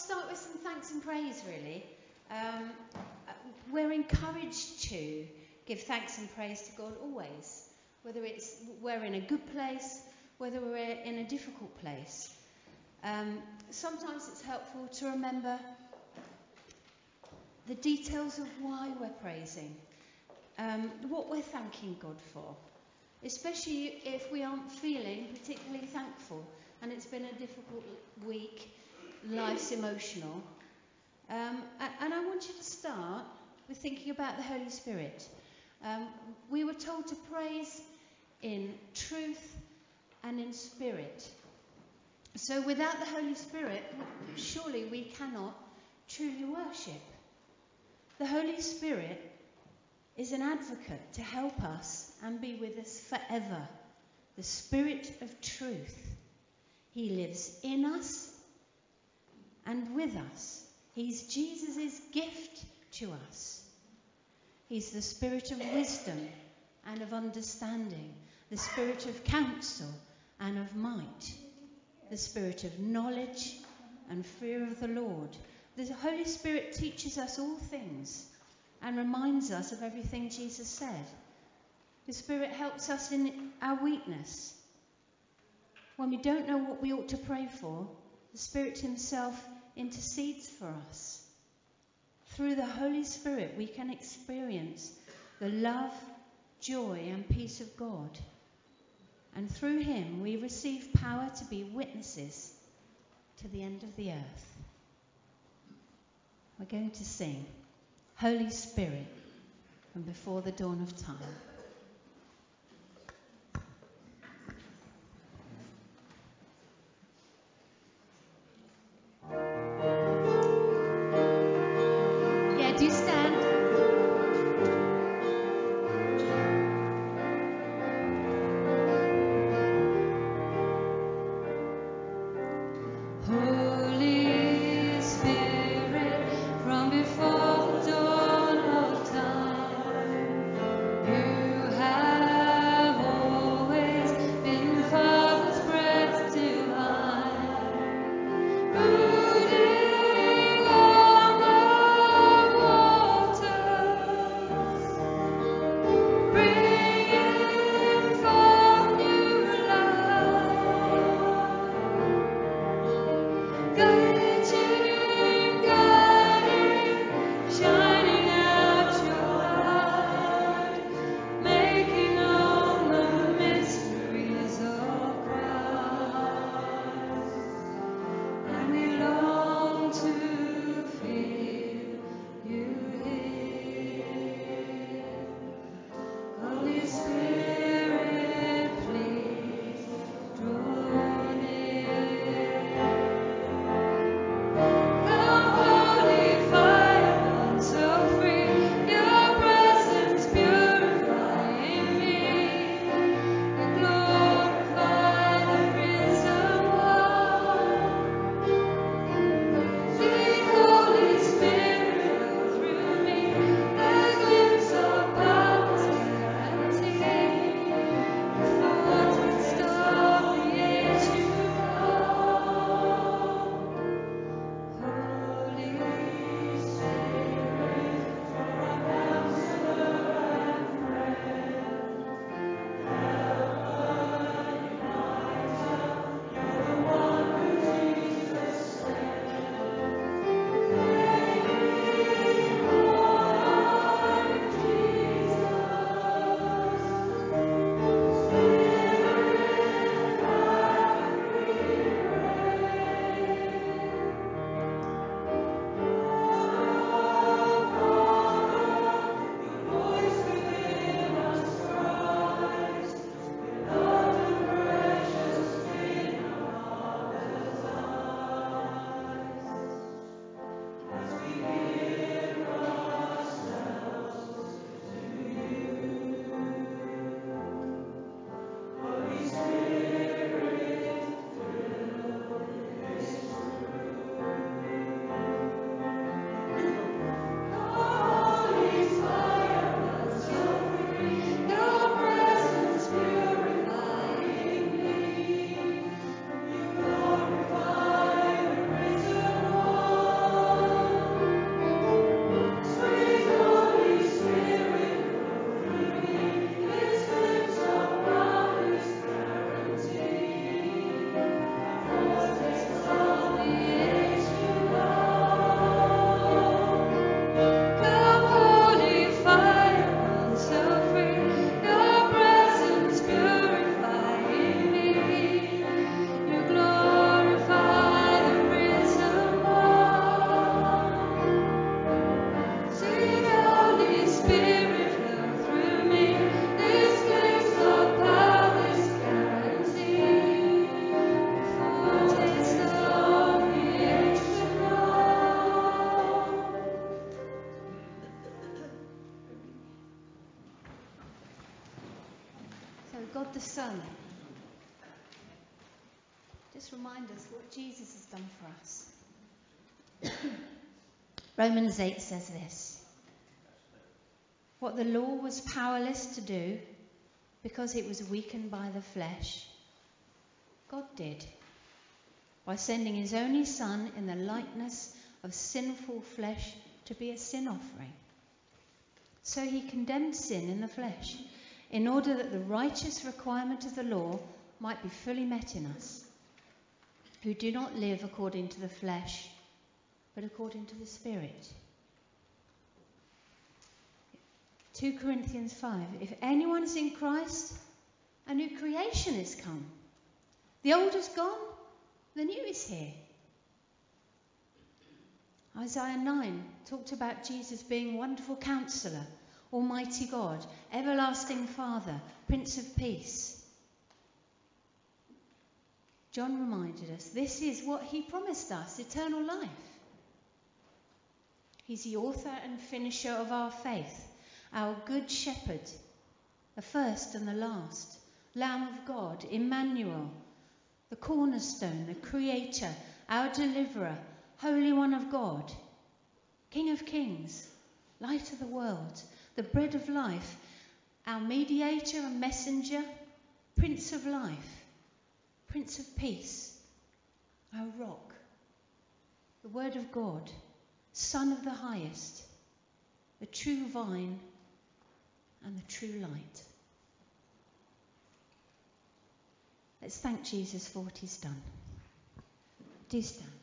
start with some thanks and praise, really. Um, we're encouraged to give thanks and praise to God always, whether it's we're in a good place, whether we're in a difficult place. Um, sometimes it's helpful to remember the details of why we're praising, um, what we're thanking God for, especially if we aren't feeling particularly thankful and it's been a difficult week, life's emotional. Um, and I want you to start with thinking about the Holy Spirit. Um, we were told to praise in truth and in spirit. So without the Holy Spirit, surely we cannot truly worship. The Holy Spirit is an advocate to help us and be with us forever. The Spirit of truth. He lives in us and with us. He's Jesus' gift to us. He's the Spirit of wisdom and of understanding, the Spirit of counsel and of might, the Spirit of knowledge and fear of the Lord. The Holy Spirit teaches us all things and reminds us of everything Jesus said. The Spirit helps us in our weakness when we don't know what we ought to pray for, the Spirit Himself intercedes for us. Through the Holy Spirit, we can experience the love, joy, and peace of God. And through Him, we receive power to be witnesses to the end of the earth. We're going to sing Holy Spirit from before the dawn of time. Romans 8 says this What the law was powerless to do because it was weakened by the flesh, God did by sending his only Son in the likeness of sinful flesh to be a sin offering. So he condemned sin in the flesh, in order that the righteous requirement of the law might be fully met in us, who do not live according to the flesh, but according to the Spirit. 2 Corinthians 5 If anyone is in Christ, a new creation is come. The old is gone, the new is here. Isaiah 9 talked about Jesus being wonderful counselor, Almighty God, everlasting Father, Prince of Peace. John reminded us this is what he promised us eternal life. He's the author and finisher of our faith, our good shepherd, the first and the last, Lamb of God, Emmanuel, the cornerstone, the creator, our deliverer, Holy One of God, King of kings, light of the world, the bread of life, our mediator and messenger, Prince of life, Prince of peace, our rock, the Word of God, Son of the highest, the true vine and the true light. Let's thank Jesus for what he's done. Do stand.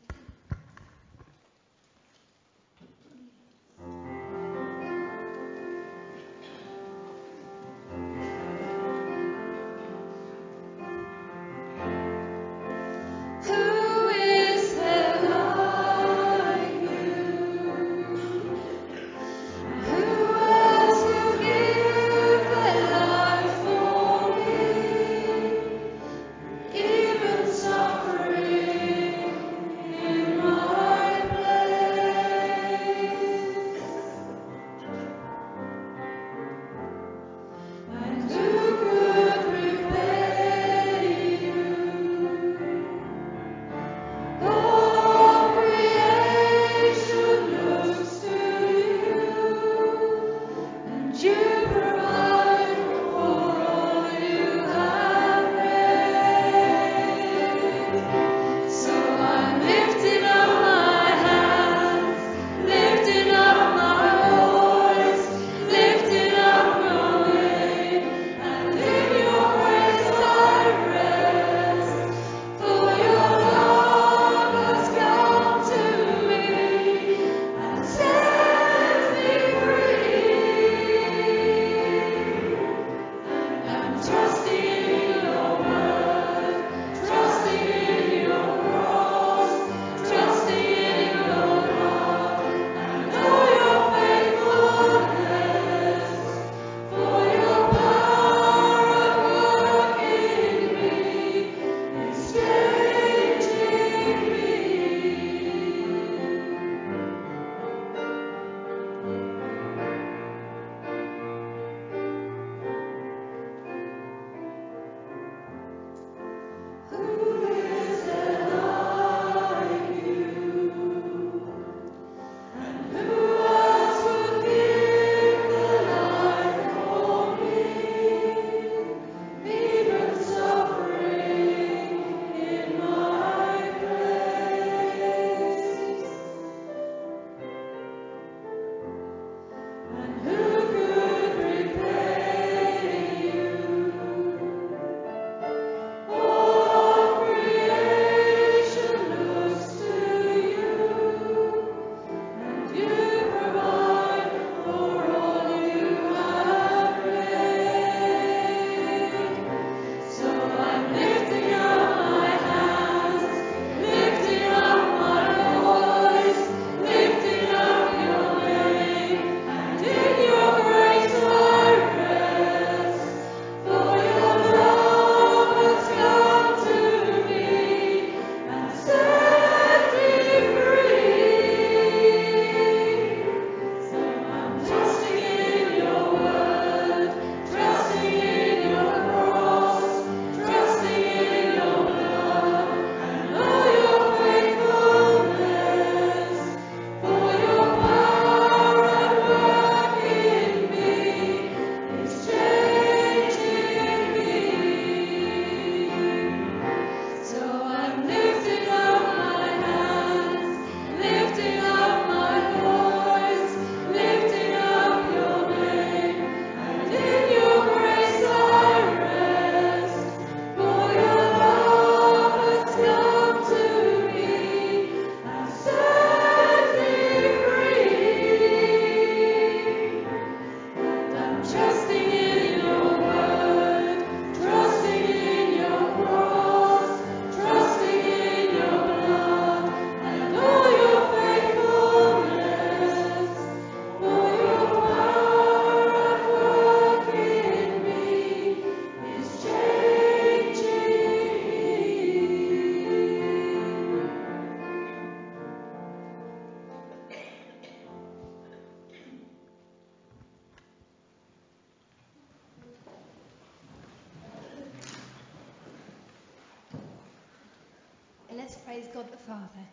Praise God the Father.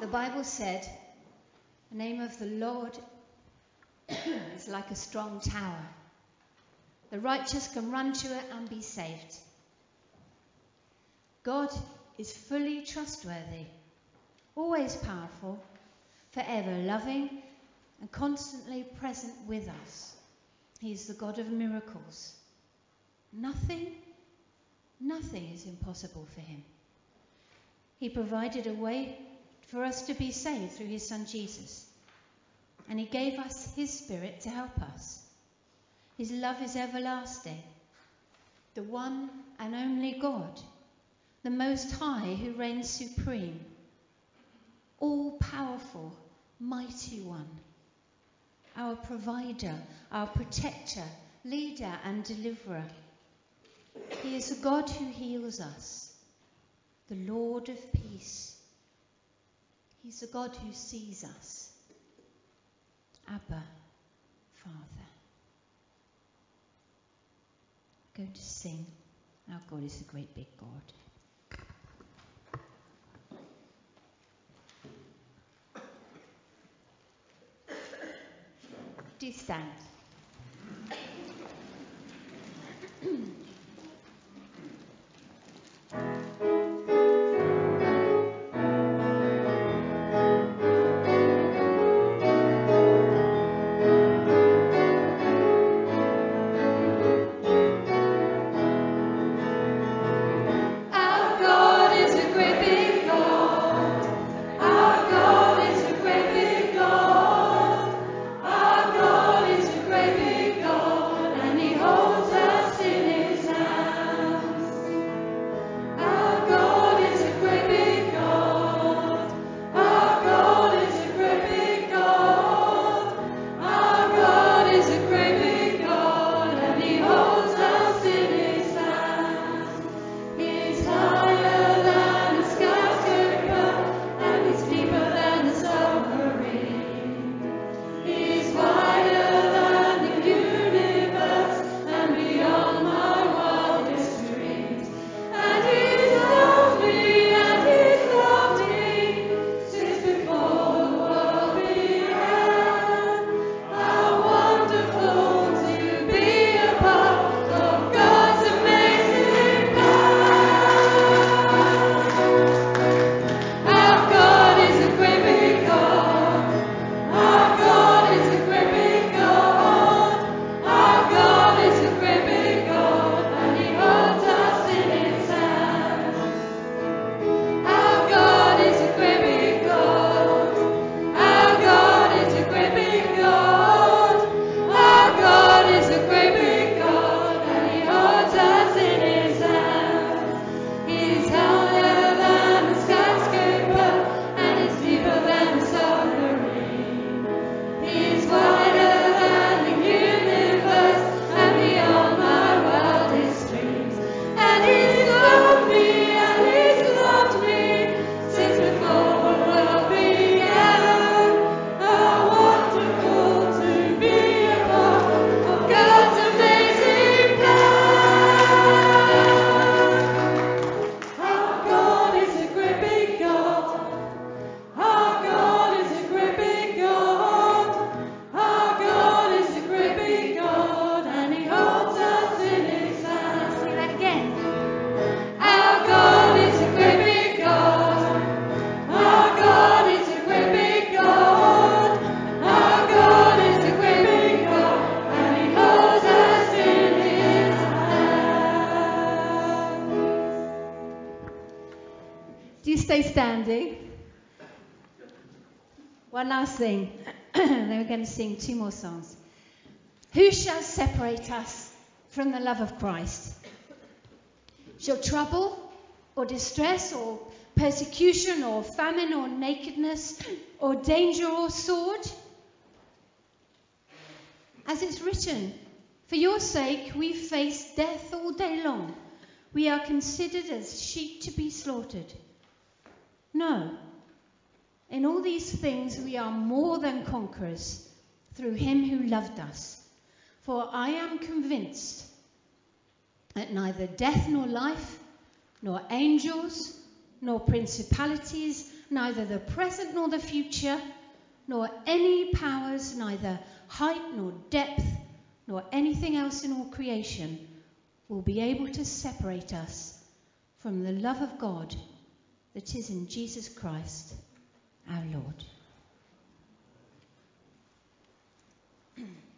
The Bible said, The name of the Lord is like a strong tower. The righteous can run to it and be saved. God is fully trustworthy, always powerful, forever loving, and constantly present with us. He is the God of miracles. Nothing, nothing is impossible for him. He provided a way for us to be saved through his son Jesus. And he gave us his spirit to help us. His love is everlasting. The one and only God, the Most High who reigns supreme, all powerful, mighty one, our provider, our protector, leader, and deliverer. He is a God who heals us the Lord of peace. He's the God who sees us. Abba, Father. I'm going to sing. Our God is a great big God. Do stand. sing. then we're going to sing two more songs. Who shall separate us from the love of Christ? Shall trouble or distress or persecution or famine or nakedness or danger or sword? As it's written, for your sake we face death all day long. We are considered as sheep to be slaughtered. No, in all these things we are more than conquerors through him who loved us. For I am convinced that neither death nor life, nor angels, nor principalities, neither the present nor the future, nor any powers, neither height nor depth, nor anything else in all creation will be able to separate us from the love of God that is in Jesus Christ our Lord.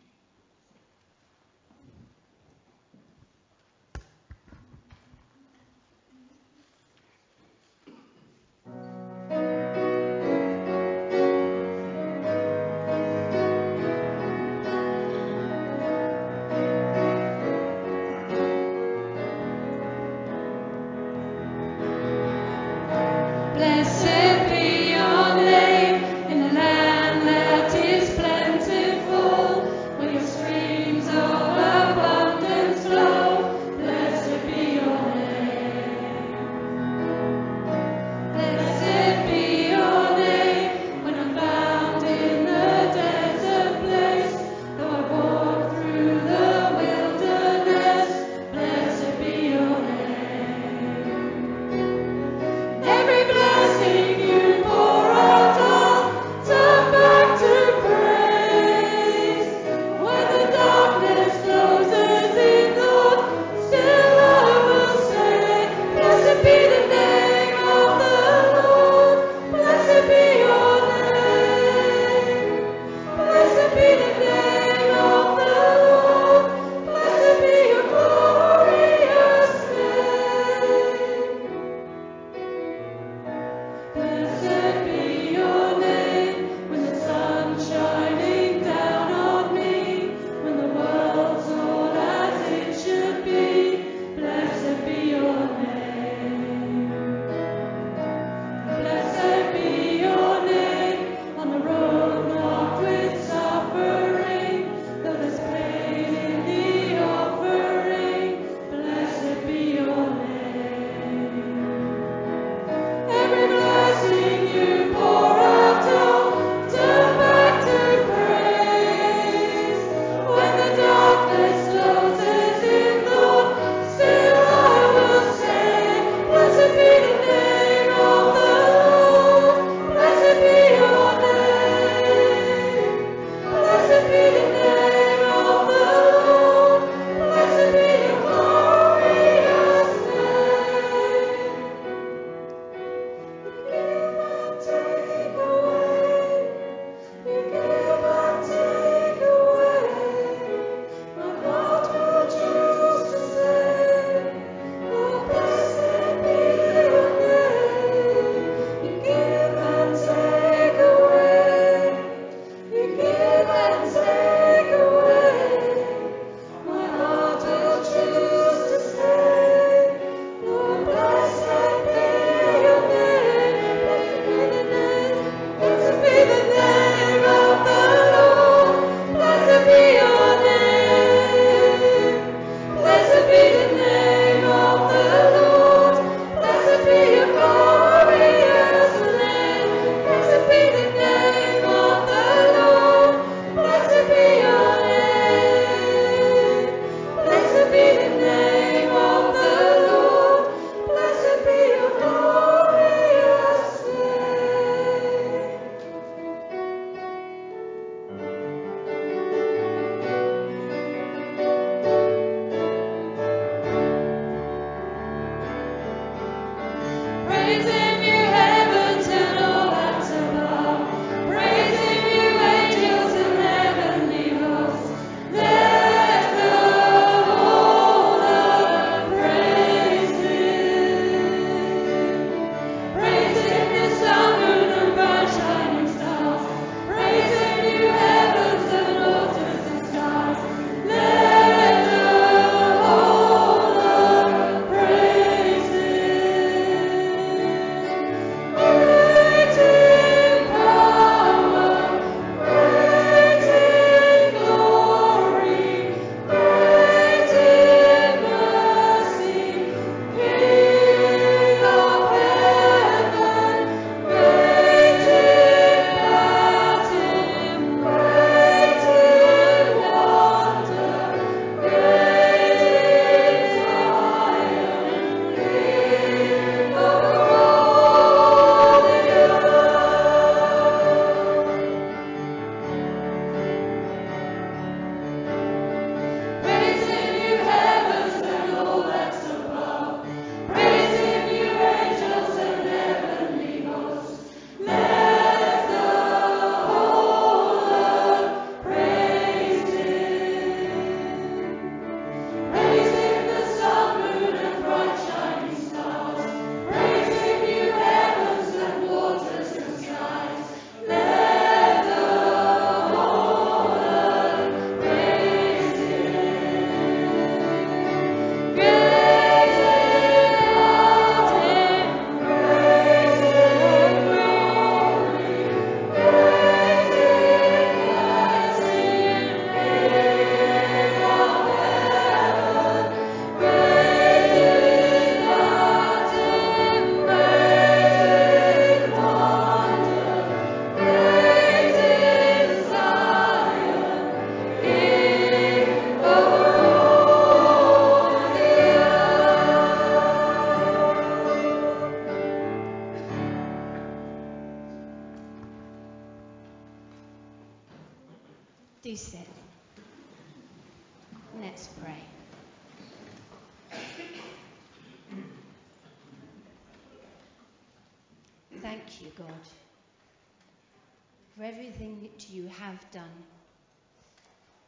you have done,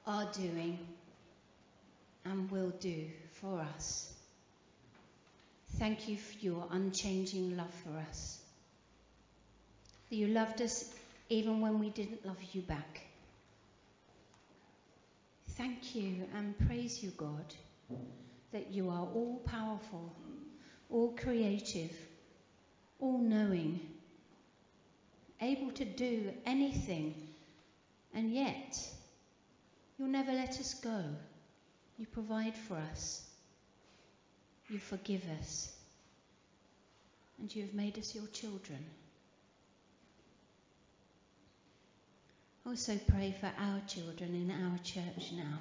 are doing, and will do for us. Thank you for your unchanging love for us. That you loved us even when we didn't love you back. Thank you and praise you, God, that you are all powerful, all creative, all knowing, able to do anything, and yet you'll never let us go. You provide for us. You forgive us. And you have made us your children. Also, pray for our children in our church now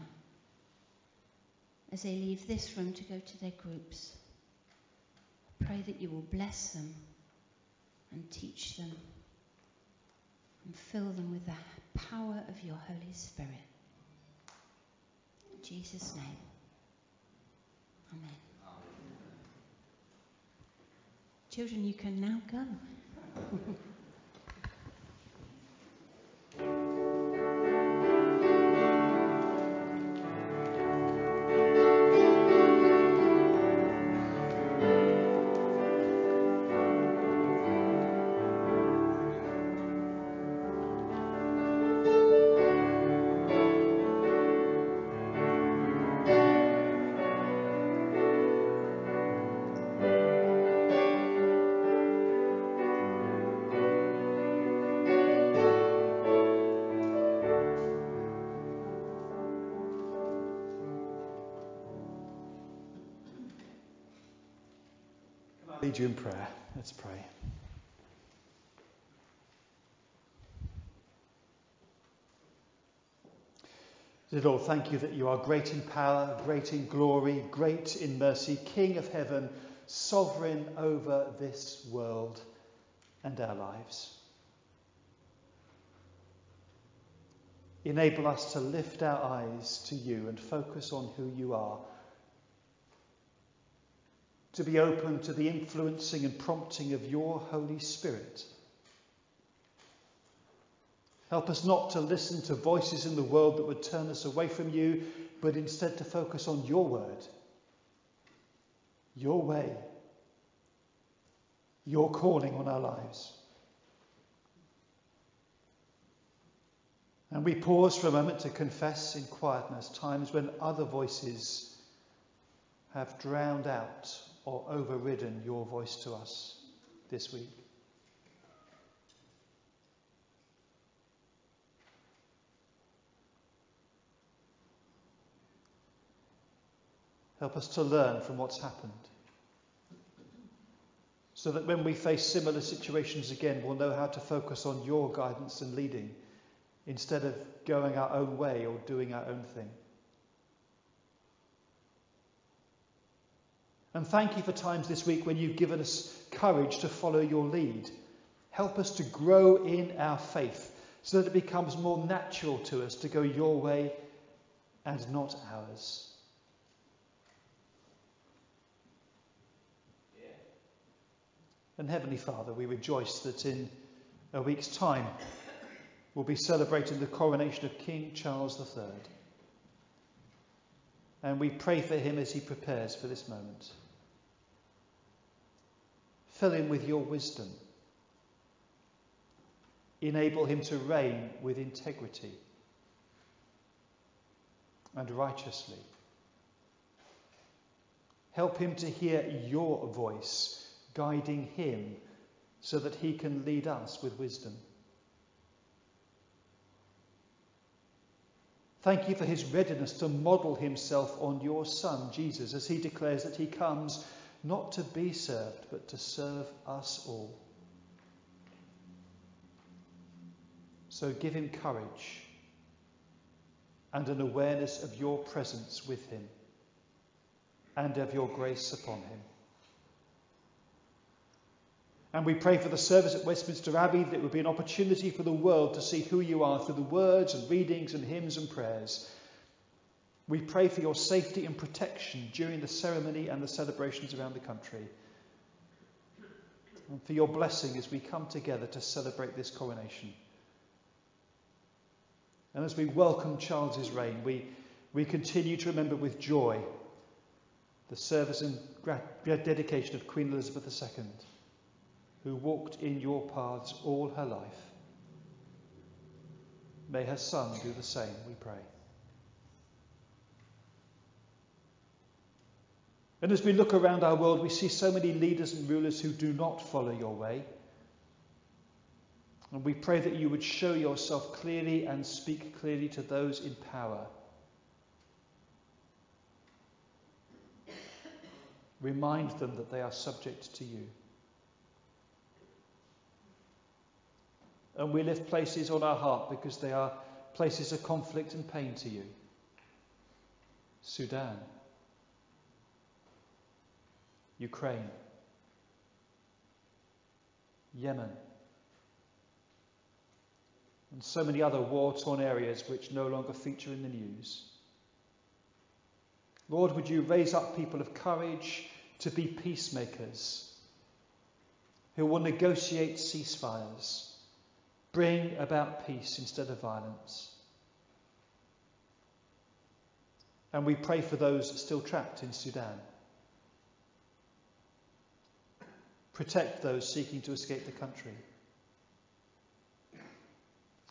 as they leave this room to go to their groups. Pray that you will bless them and teach them and fill them with the power of your Holy Spirit. In Jesus' name. Amen. Children, you can now go. lead you in prayer. Let's pray. Lord, thank you that you are great in power, great in glory, great in mercy, King of heaven, sovereign over this world and our lives. Enable us to lift our eyes to you and focus on who you are to be open to the influencing and prompting of your Holy Spirit. Help us not to listen to voices in the world that would turn us away from you, but instead to focus on your word, your way, your calling on our lives. And we pause for a moment to confess in quietness times when other voices have drowned out or overridden your voice to us this week? Help us to learn from what's happened. So that when we face similar situations again, we'll know how to focus on your guidance and leading instead of going our own way or doing our own thing. And thank you for times this week when you've given us courage to follow your lead. Help us to grow in our faith so that it becomes more natural to us to go your way and not ours. Yeah. And Heavenly Father, we rejoice that in a week's time we'll be celebrating the coronation of King Charles III. And we pray for him as he prepares for this moment. Fill him with your wisdom. Enable him to reign with integrity and righteously. Help him to hear your voice guiding him so that he can lead us with wisdom. Thank you for his readiness to model himself on your Son, Jesus, as he declares that he comes not to be served, but to serve us all. So give him courage and an awareness of your presence with him and of your grace upon him. And we pray for the service at Westminster Abbey that it would be an opportunity for the world to see who you are through the words and readings and hymns and prayers. We pray for your safety and protection during the ceremony and the celebrations around the country. And for your blessing as we come together to celebrate this coronation. And as we welcome Charles's reign, we, we continue to remember with joy the service and dedication of Queen Elizabeth II who walked in your paths all her life. May her son do the same, we pray. And as we look around our world, we see so many leaders and rulers who do not follow your way. And we pray that you would show yourself clearly and speak clearly to those in power. Remind them that they are subject to you. And we lift places on our heart because they are places of conflict and pain to you. Sudan, Ukraine, Yemen, and so many other war torn areas which no longer feature in the news. Lord, would you raise up people of courage to be peacemakers who will negotiate ceasefires bring about peace instead of violence. And we pray for those still trapped in Sudan. Protect those seeking to escape the country.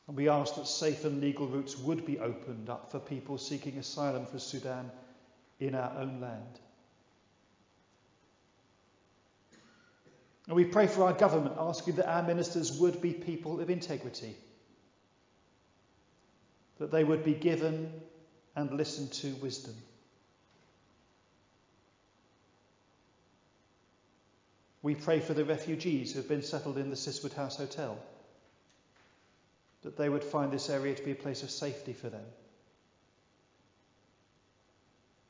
And we ask that safe and legal routes would be opened up for people seeking asylum for Sudan in our own land. And we pray for our government, asking that our ministers would be people of integrity, that they would be given and listened to wisdom. We pray for the refugees who have been settled in the Cisswood House Hotel, that they would find this area to be a place of safety for them.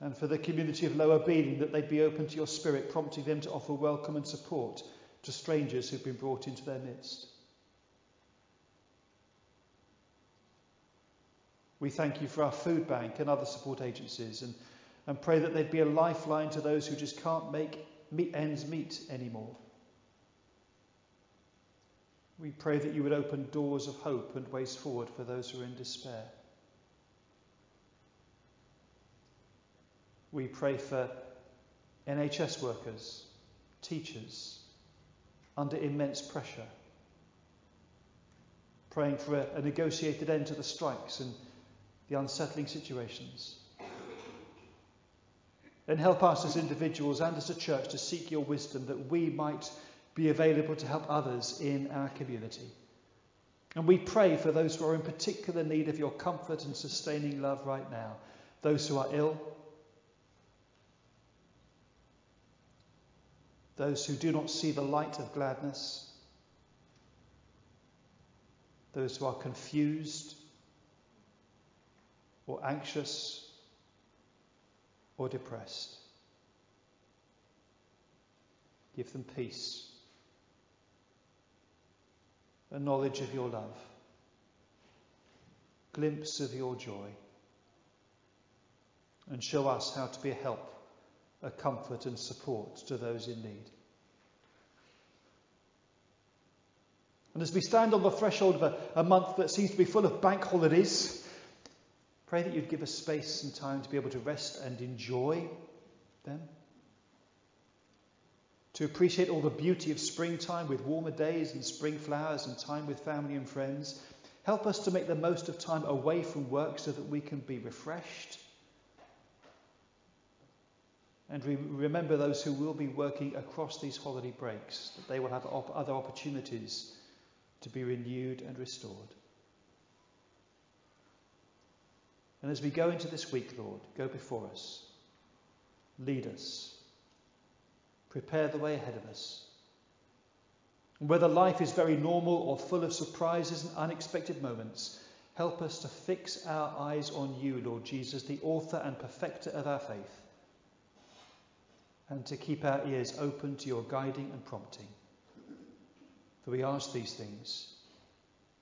And for the community of Lower Beeding, that they'd be open to your spirit, prompting them to offer welcome and support to strangers who've been brought into their midst. We thank you for our food bank and other support agencies and, and pray that they'd be a lifeline to those who just can't make ends meet anymore. We pray that you would open doors of hope and ways forward for those who are in despair. We pray for NHS workers, teachers, under immense pressure, praying for a, a negotiated end to the strikes and the unsettling situations. And help us as individuals and as a church to seek your wisdom that we might be available to help others in our community. And we pray for those who are in particular need of your comfort and sustaining love right now, those who are ill, those who do not see the light of gladness, those who are confused or anxious or depressed. Give them peace, a knowledge of your love, glimpse of your joy, and show us how to be a help a comfort and support to those in need. And as we stand on the threshold of a, a month that seems to be full of bank holidays, pray that you'd give us space and time to be able to rest and enjoy them. To appreciate all the beauty of springtime with warmer days and spring flowers and time with family and friends. Help us to make the most of time away from work so that we can be refreshed and we remember those who will be working across these holiday breaks, that they will have op- other opportunities to be renewed and restored. And as we go into this week, Lord, go before us, lead us, prepare the way ahead of us. And whether life is very normal or full of surprises and unexpected moments, help us to fix our eyes on you, Lord Jesus, the author and perfecter of our faith and to keep our ears open to your guiding and prompting. For we ask these things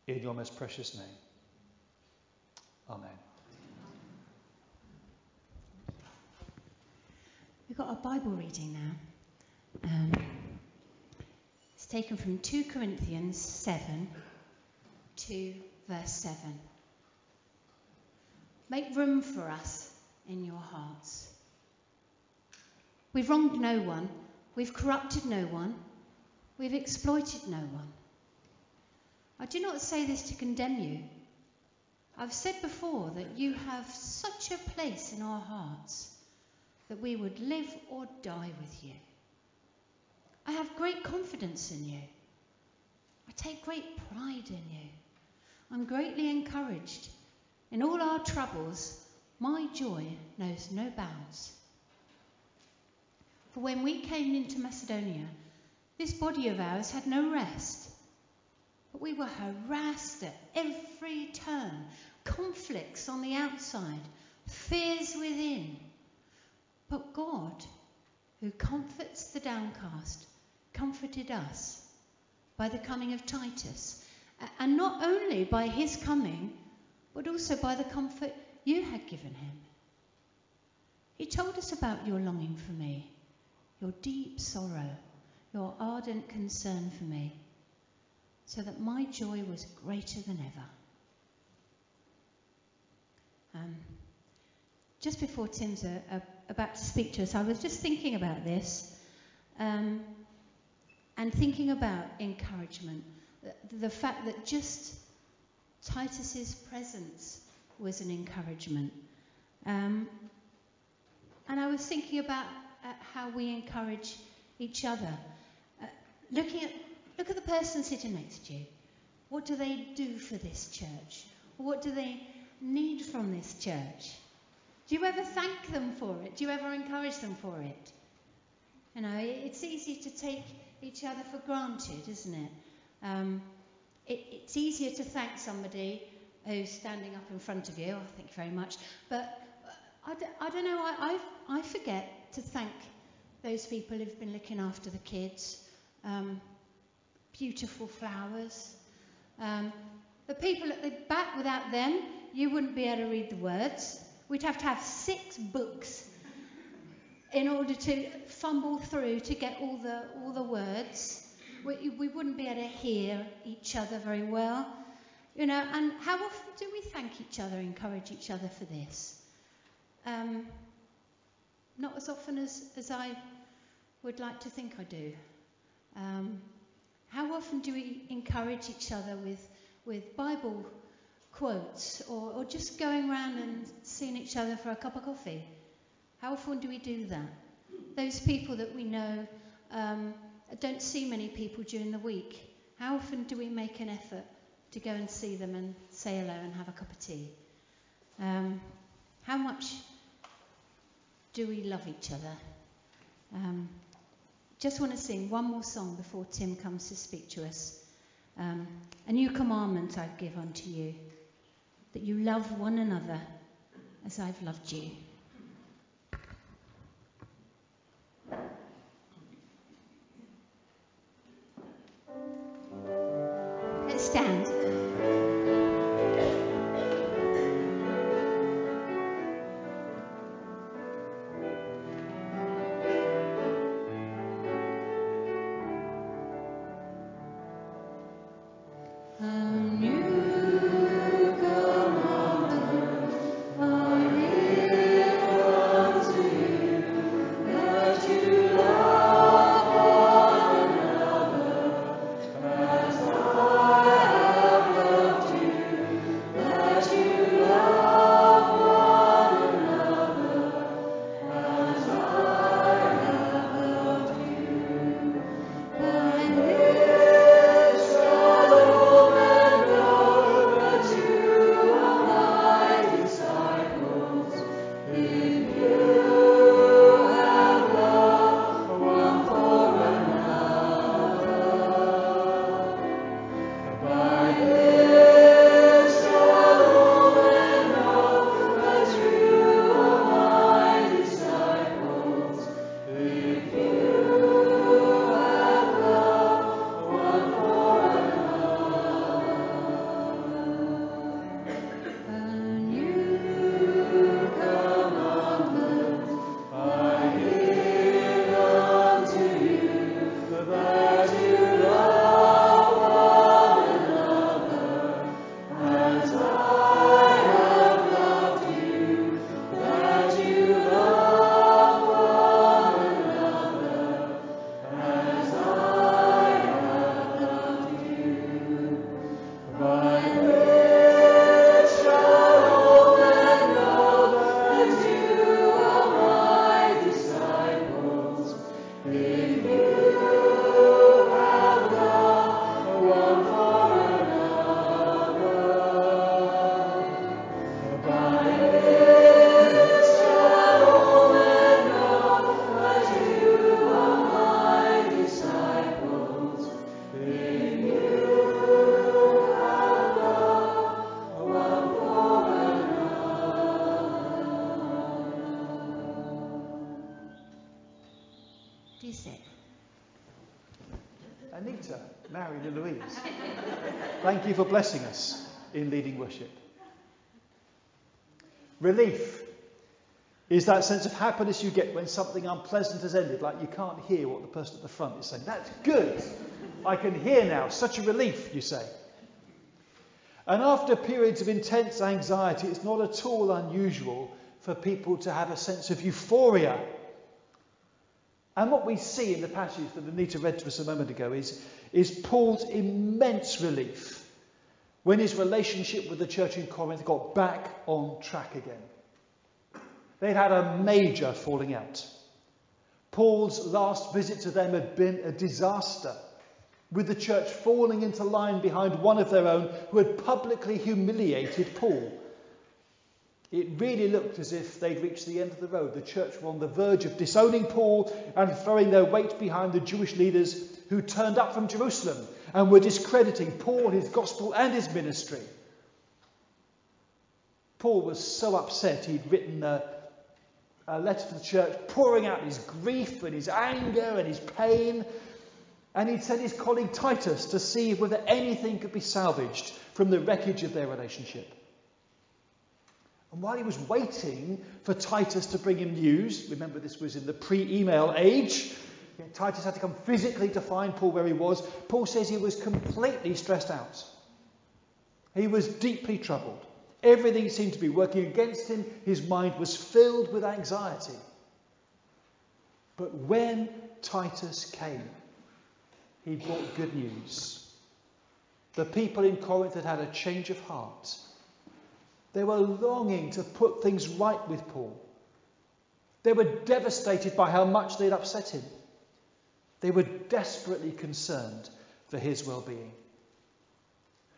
in your most precious name. Amen. We've got our Bible reading now. Um, it's taken from 2 Corinthians 7 to verse 7. Make room for us in your hearts. We've wronged no one, we've corrupted no one, we've exploited no one. I do not say this to condemn you. I've said before that you have such a place in our hearts that we would live or die with you. I have great confidence in you. I take great pride in you. I'm greatly encouraged. In all our troubles, my joy knows no bounds. For when we came into Macedonia, this body of ours had no rest. But we were harassed at every turn, conflicts on the outside, fears within. But God, who comforts the downcast, comforted us by the coming of Titus, and not only by his coming, but also by the comfort you had given him. He told us about your longing for me, your deep sorrow, your ardent concern for me, so that my joy was greater than ever. Um, just before Tim's a, a, about to speak to us, I was just thinking about this um, and thinking about encouragement. The, the fact that just Titus's presence was an encouragement. Um, and I was thinking about uh, how we encourage each other. Uh, looking at, look at the person sitting next to you. What do they do for this church? What do they need from this church? Do you ever thank them for it? Do you ever encourage them for it? You know, it's easy to take each other for granted, isn't it? Um, it it's easier to thank somebody who's standing up in front of you. Oh, thank you very much. But uh, I d- I don't know, I, I, I forget to thank those people who've been looking after the kids. Um, beautiful flowers. Um, the people at the back, without them, you wouldn't be able to read the words. We'd have to have six books in order to fumble through to get all the, all the words. We, we wouldn't be able to hear each other very well. You know, and how often do we thank each other, encourage each other for this? Um, not as often as, as I would like to think I do. Um, how often do we encourage each other with, with Bible quotes or, or just going around and seeing each other for a cup of coffee? How often do we do that? Those people that we know um, don't see many people during the week. How often do we make an effort to go and see them and say hello and have a cup of tea? Um, how much do we love each other? Um, just want to sing one more song before Tim comes to speak to us. Um, a new commandment I give unto you that you love one another as I've loved you. You for blessing us in leading worship. Relief is that sense of happiness you get when something unpleasant has ended, like you can't hear what the person at the front is saying. That's good. I can hear now. Such a relief, you say. And after periods of intense anxiety, it's not at all unusual for people to have a sense of euphoria. And what we see in the passage that Anita read to us a moment ago is, is Paul's immense relief when his relationship with the church in Corinth got back on track again. They'd had a major falling out. Paul's last visit to them had been a disaster, with the church falling into line behind one of their own who had publicly humiliated Paul. It really looked as if they'd reached the end of the road. The church were on the verge of disowning Paul and throwing their weight behind the Jewish leaders who turned up from Jerusalem and were discrediting Paul, his gospel, and his ministry. Paul was so upset he'd written a, a letter to the church pouring out his grief and his anger and his pain. And he'd sent his colleague Titus to see whether anything could be salvaged from the wreckage of their relationship. And while he was waiting for Titus to bring him news, remember this was in the pre email age, Titus had to come physically to find Paul where he was. Paul says he was completely stressed out. He was deeply troubled. Everything seemed to be working against him. His mind was filled with anxiety. But when Titus came, he brought good news. The people in Corinth had had a change of heart. They were longing to put things right with Paul. They were devastated by how much they'd upset him. They were desperately concerned for his well being.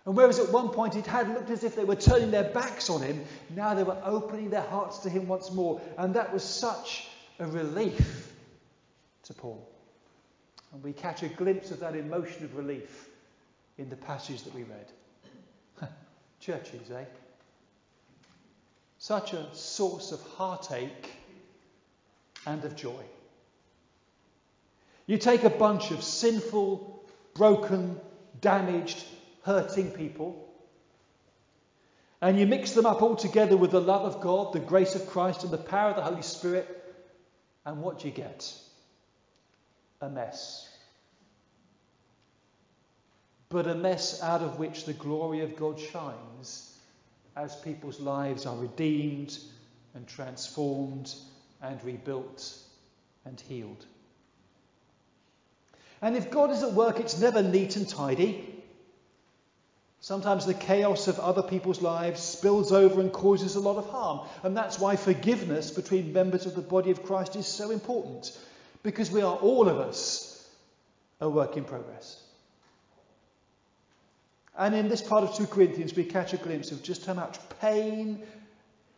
And whereas at one point it had looked as if they were turning their backs on him, now they were opening their hearts to him once more. And that was such a relief to Paul. And we catch a glimpse of that emotion of relief in the passage that we read. Churches, eh? Such a source of heartache and of joy. You take a bunch of sinful, broken, damaged, hurting people. And you mix them up all together with the love of God, the grace of Christ, and the power of the Holy Spirit. And what do you get? A mess. But a mess out of which the glory of God shines as people's lives are redeemed and transformed and rebuilt and healed. And if God is at work, it's never neat and tidy. Sometimes the chaos of other people's lives spills over and causes a lot of harm. And that's why forgiveness between members of the body of Christ is so important. Because we are all of us a work in progress. And in this part of 2 Corinthians, we catch a glimpse of just how much pain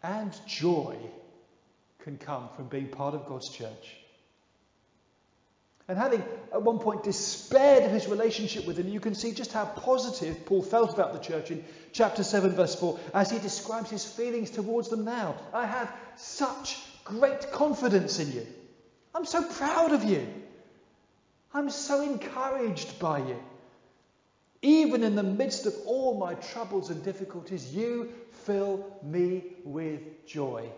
and joy can come from being part of God's church. And having at one point despaired of his relationship with him, you can see just how positive Paul felt about the church in chapter 7, verse 4, as he describes his feelings towards them now. I have such great confidence in you. I'm so proud of you. I'm so encouraged by you. Even in the midst of all my troubles and difficulties, you fill me with joy.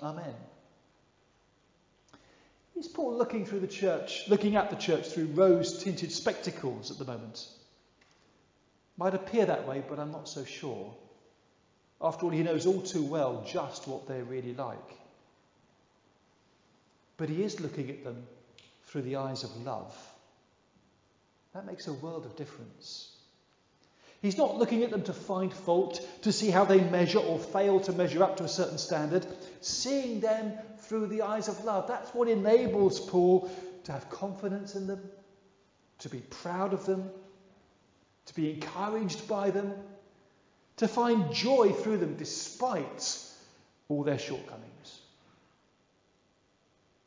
Amen. Is Paul looking through the church, looking at the church through rose tinted spectacles at the moment? Might appear that way, but I'm not so sure. After all, he knows all too well just what they're really like. But he is looking at them through the eyes of love. That makes a world of difference. He's not looking at them to find fault, to see how they measure or fail to measure up to a certain standard. Seeing them through the eyes of love. That's what enables Paul to have confidence in them, to be proud of them, to be encouraged by them, to find joy through them despite all their shortcomings.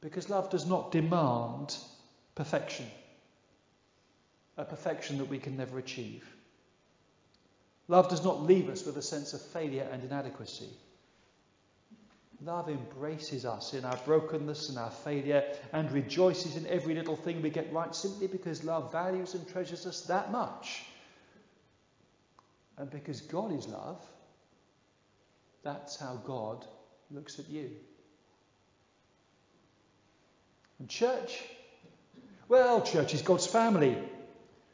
Because love does not demand perfection, a perfection that we can never achieve. Love does not leave us with a sense of failure and inadequacy. Love embraces us in our brokenness and our failure and rejoices in every little thing we get right simply because love values and treasures us that much. And because God is love, that's how God looks at you. And church, well, church is God's family,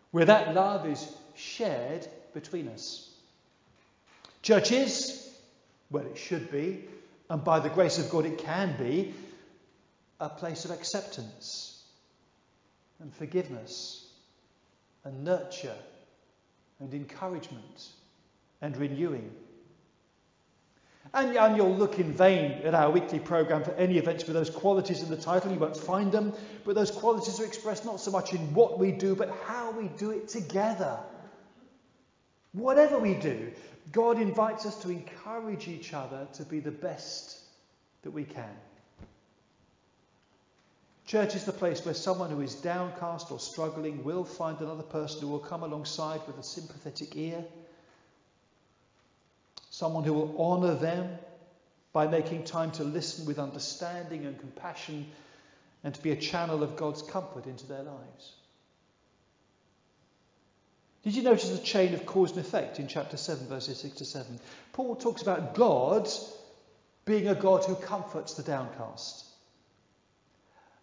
where that love is shared between us. Church is, well, it should be, and by the grace of God, it can be, a place of acceptance and forgiveness and nurture and encouragement and renewing. And, and, you'll look in vain at our weekly programme for any events with those qualities in the title. You won't find them. But those qualities are expressed not so much in what we do, but how we do it together. Whatever we do, God invites us to encourage each other to be the best that we can. Church is the place where someone who is downcast or struggling will find another person who will come alongside with a sympathetic ear someone who will honour them by making time to listen with understanding and compassion and to be a channel of God's comfort into their lives. Did you notice the chain of cause and effect in chapter 7, verses 6 to 7? Paul talks about God being a God who comforts the downcast.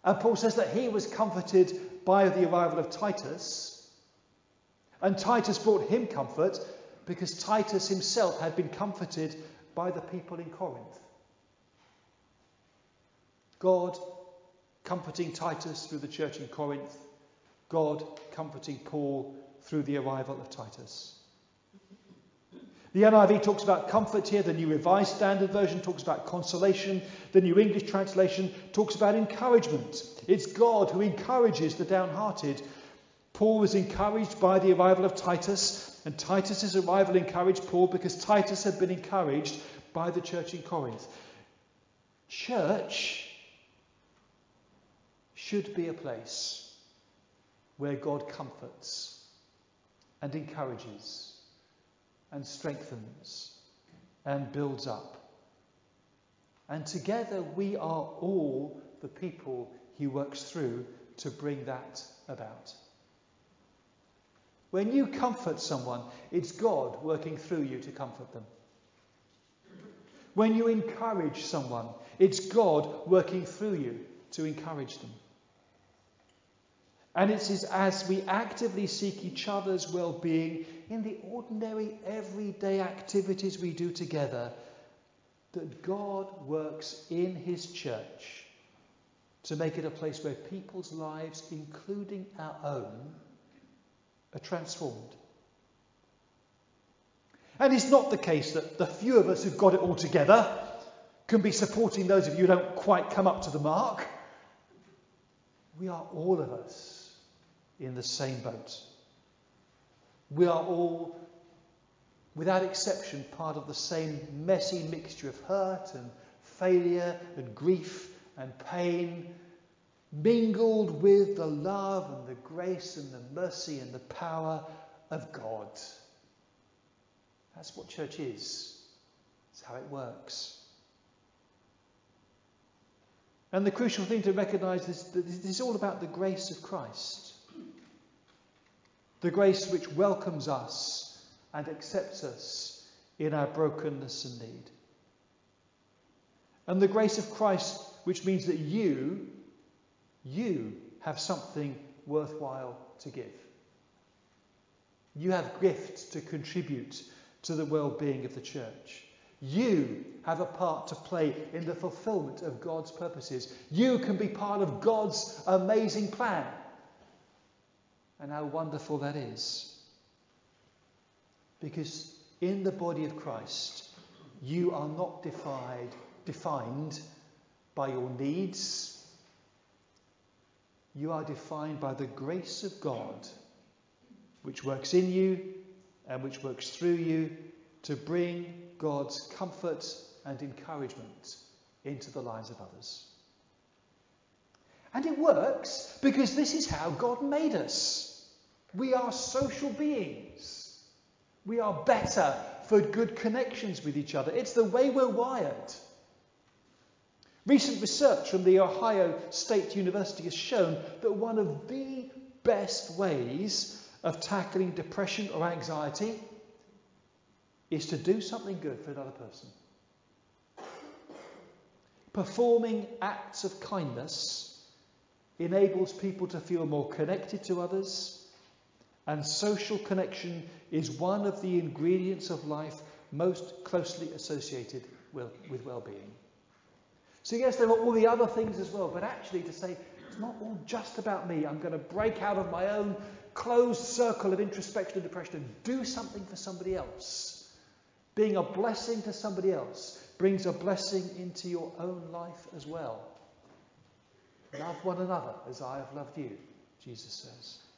And Paul says that he was comforted by the arrival of Titus, and Titus brought him comfort because Titus himself had been comforted by the people in Corinth. God comforting Titus through the church in Corinth, God comforting Paul through the arrival of Titus. The NIV talks about comfort here, the New Revised Standard Version talks about consolation, the New English Translation talks about encouragement. It's God who encourages the downhearted. Paul was encouraged by the arrival of Titus, and Titus's arrival encouraged Paul because Titus had been encouraged by the church in Corinth. Church should be a place where God comforts and encourages and strengthens and builds up. And together we are all the people he works through to bring that about. When you comfort someone, it's God working through you to comfort them. When you encourage someone, it's God working through you to encourage them. And it is as we actively seek each other's well being in the ordinary, everyday activities we do together that God works in His church to make it a place where people's lives, including our own, are transformed. And it's not the case that the few of us who've got it all together can be supporting those of you who don't quite come up to the mark. We are all of us in the same boat. We are all, without exception, part of the same messy mixture of hurt and failure and grief and pain mingled with the love and the grace and the mercy and the power of God. That's what church is. It's how it works. And the crucial thing to recognize is that this is all about the grace of Christ. The grace which welcomes us and accepts us in our brokenness and need. And the grace of Christ, which means that you, you have something worthwhile to give. You have gifts to contribute to the well being of the church. You have a part to play in the fulfillment of God's purposes. You can be part of God's amazing plan. And how wonderful that is. Because in the body of Christ, you are not defied, defined by your needs you are defined by the grace of God, which works in you and which works through you to bring God's comfort and encouragement into the lives of others. And it works because this is how God made us. We are social beings. We are better for good connections with each other. It's the way we're wired. Recent research from the Ohio State University has shown that one of the best ways of tackling depression or anxiety is to do something good for another person. Performing acts of kindness enables people to feel more connected to others, and social connection is one of the ingredients of life most closely associated with, well being. So, yes, there are all the other things as well, but actually to say it's not all just about me, I'm going to break out of my own closed circle of introspection and depression and do something for somebody else. Being a blessing to somebody else brings a blessing into your own life as well. Love one another as I have loved you, Jesus says.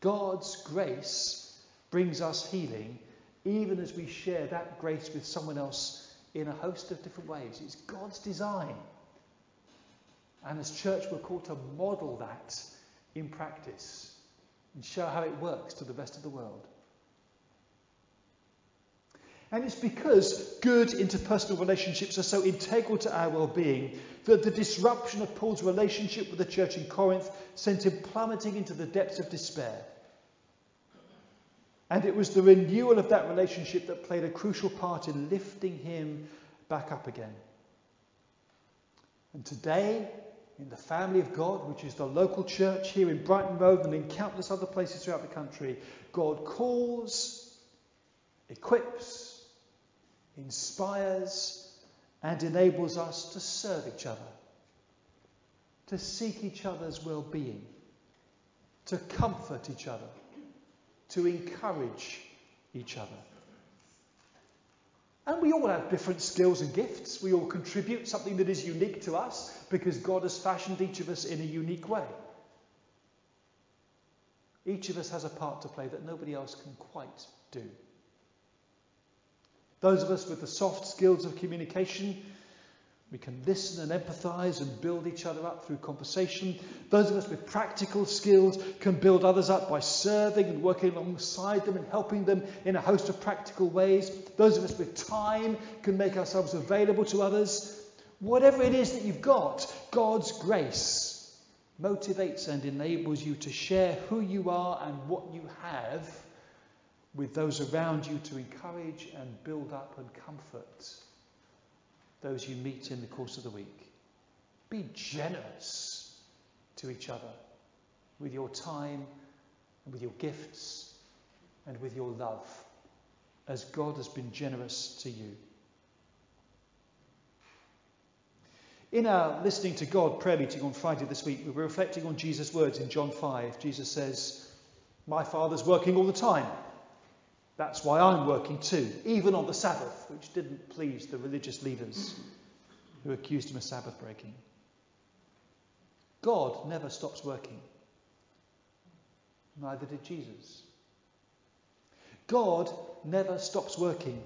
God's grace brings us healing even as we share that grace with someone else in a host of different ways. It's God's design. And as church, we're called to model that in practice and show how it works to the rest of the world. And it's because good interpersonal relationships are so integral to our well being that the disruption of Paul's relationship with the church in Corinth sent him plummeting into the depths of despair. And it was the renewal of that relationship that played a crucial part in lifting him back up again. And today, in the family of God, which is the local church here in Brighton Road and in countless other places throughout the country, God calls, equips, inspires, and enables us to serve each other, to seek each other's well being, to comfort each other, to encourage each other. And we all have different skills and gifts. We all contribute something that is unique to us because God has fashioned each of us in a unique way. Each of us has a part to play that nobody else can quite do. Those of us with the soft skills of communication we can listen and empathize and build each other up through conversation. Those of us with practical skills can build others up by serving and working alongside them and helping them in a host of practical ways. Those of us with time can make ourselves available to others. Whatever it is that you've got, God's grace motivates and enables you to share who you are and what you have with those around you to encourage and build up and comfort those you meet in the course of the week. Be generous to each other with your time and with your gifts and with your love as God has been generous to you. In our listening to God prayer meeting on Friday this week, we were reflecting on Jesus' words in John 5. Jesus says, My Father's working all the time. That's why I'm working too, even on the Sabbath, which didn't please the religious leaders who accused him of Sabbath breaking. God never stops working. Neither did Jesus. God never stops working.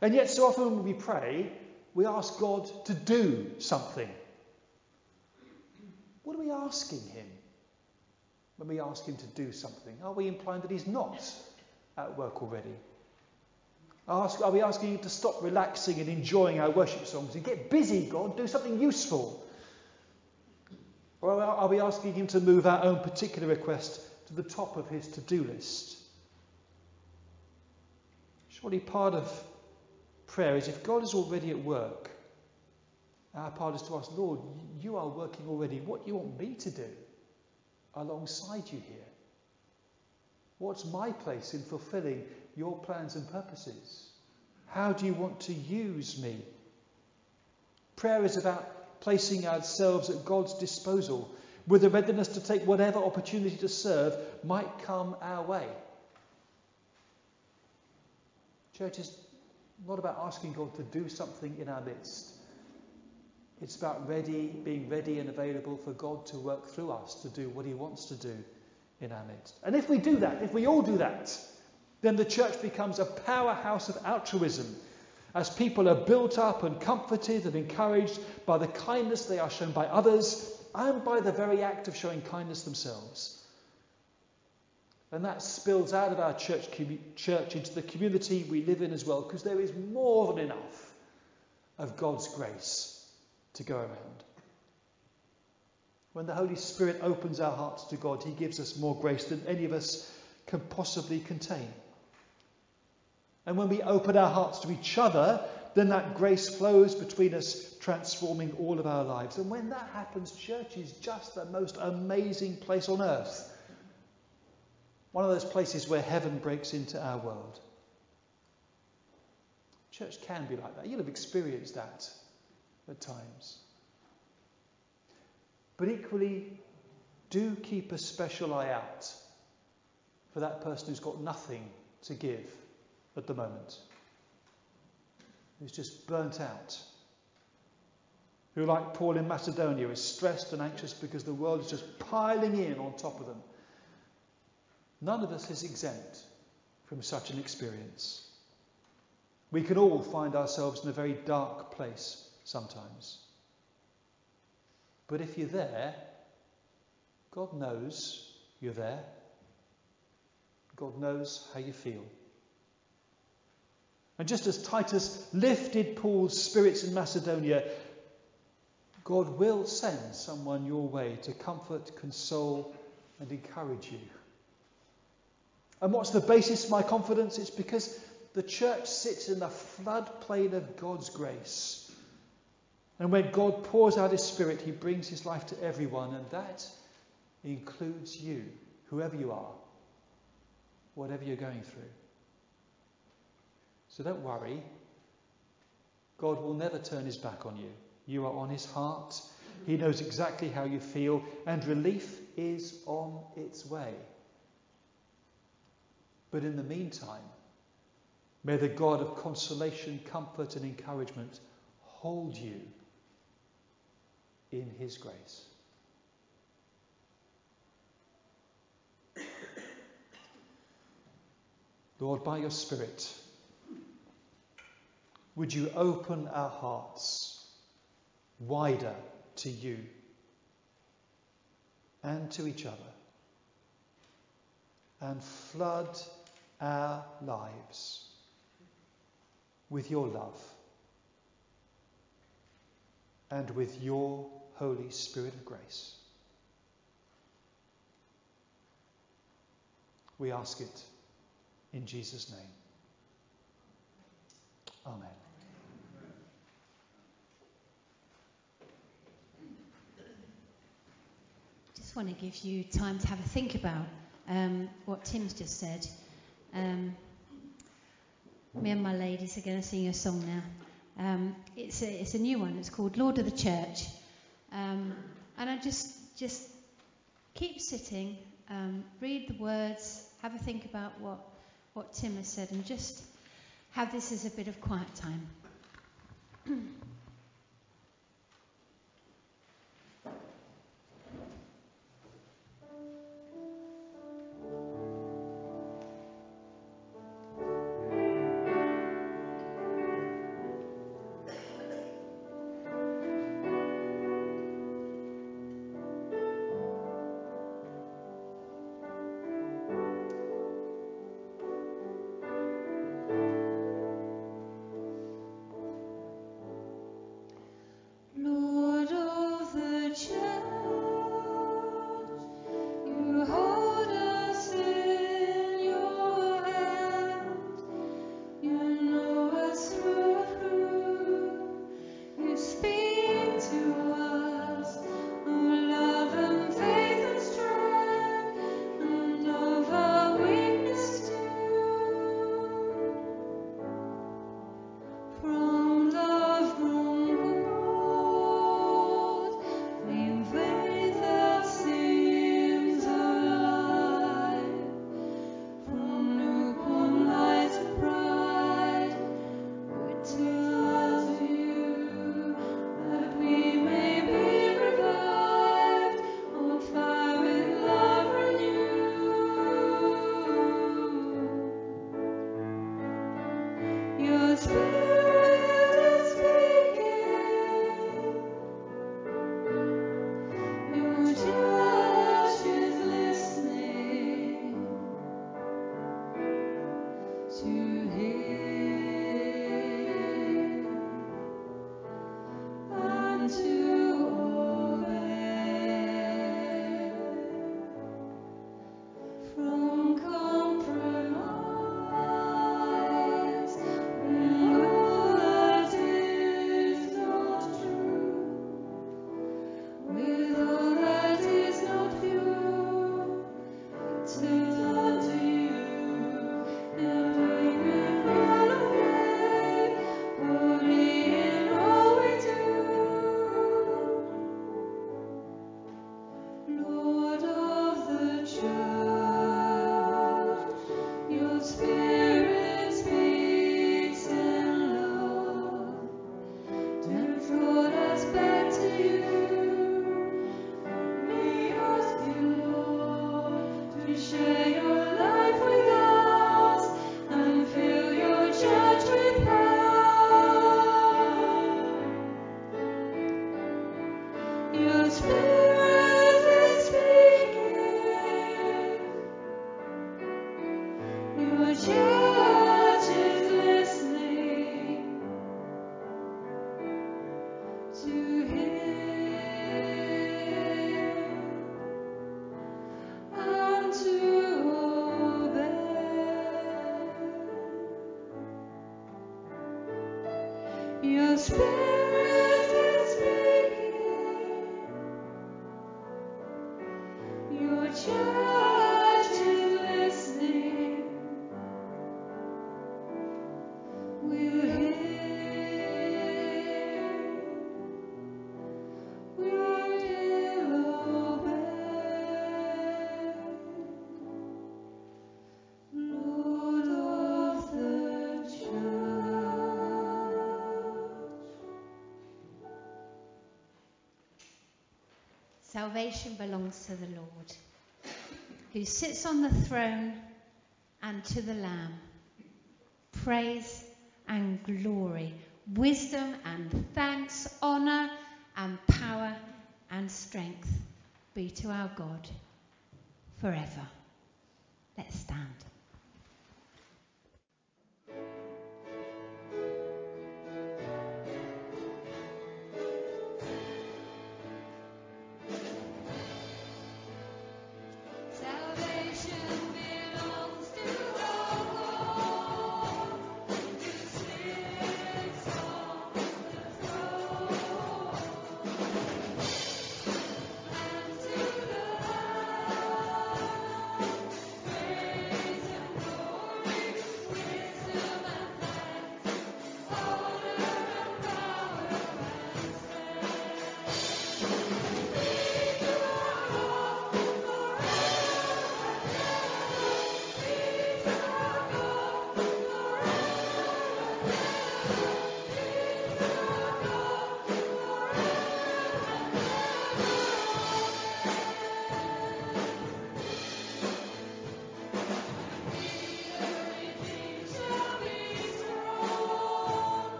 And yet, so often when we pray, we ask God to do something. What are we asking Him when we ask Him to do something? Are we implying that He's not at work already? Ask, are we asking Him to stop relaxing and enjoying our worship songs and get busy, God, do something useful? Or are we asking Him to move our own particular request to the top of His to do list? Surely part of prayer is if God is already at work, our part is to ask, Lord, you are working already. What do you want me to do alongside you here? What's my place in fulfilling your plans and purposes? How do you want to use me? Prayer is about placing ourselves at God's disposal with a readiness to take whatever opportunity to serve might come our way. Church is not about asking God to do something in our midst. It's about ready, being ready and available for God to work through us to do what He wants to do in our midst. And if we do that, if we all do that, then the church becomes a powerhouse of altruism as people are built up and comforted and encouraged by the kindness they are shown by others and by the very act of showing kindness themselves. And that spills out of our church, church into the community we live in as well, because there is more than enough of God's grace to go around. When the Holy Spirit opens our hearts to God, He gives us more grace than any of us can possibly contain. And when we open our hearts to each other, then that grace flows between us, transforming all of our lives. And when that happens, church is just the most amazing place on earth. One of those places where heaven breaks into our world. Church can be like that. You'll have experienced that at times. But equally, do keep a special eye out for that person who's got nothing to give at the moment, who's just burnt out, who, like Paul in Macedonia, is stressed and anxious because the world is just piling in on top of them. None of us is exempt from such an experience. We can all find ourselves in a very dark place sometimes. But if you're there, God knows you're there. God knows how you feel. And just as Titus lifted Paul's spirits in Macedonia, God will send someone your way to comfort, console, and encourage you. And what's the basis of my confidence? It's because the church sits in the floodplain of God's grace. And when God pours out His Spirit, He brings His life to everyone, and that includes you, whoever you are, whatever you're going through. So don't worry. God will never turn His back on you. You are on His heart. He knows exactly how you feel, and relief is on its way. But in the meantime, may the God of consolation, comfort, and encouragement hold you in his grace. Lord, by your Spirit, would you open our hearts wider to you and to each other and flood our lives with your love and with your Holy Spirit of grace. We ask it in Jesus' name. Amen. Just want to give you time to have a think about um, what Tim's just said. Um, me and my ladies are going to sing a song now. Um, it's, a, it's a new one. It's called Lord of the Church. Um, and I just just keep sitting, um, read the words, have a think about what, what Tim has said, and just have this as a bit of quiet time. Salvation belongs to the Lord, who sits on the throne and to the Lamb. Praise and glory, wisdom and thanks, honour and power and strength be to our God forever.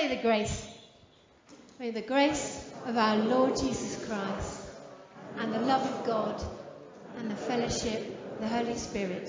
Say the grace. May the grace of our Lord Jesus Christ and the love of God and the fellowship of the Holy Spirit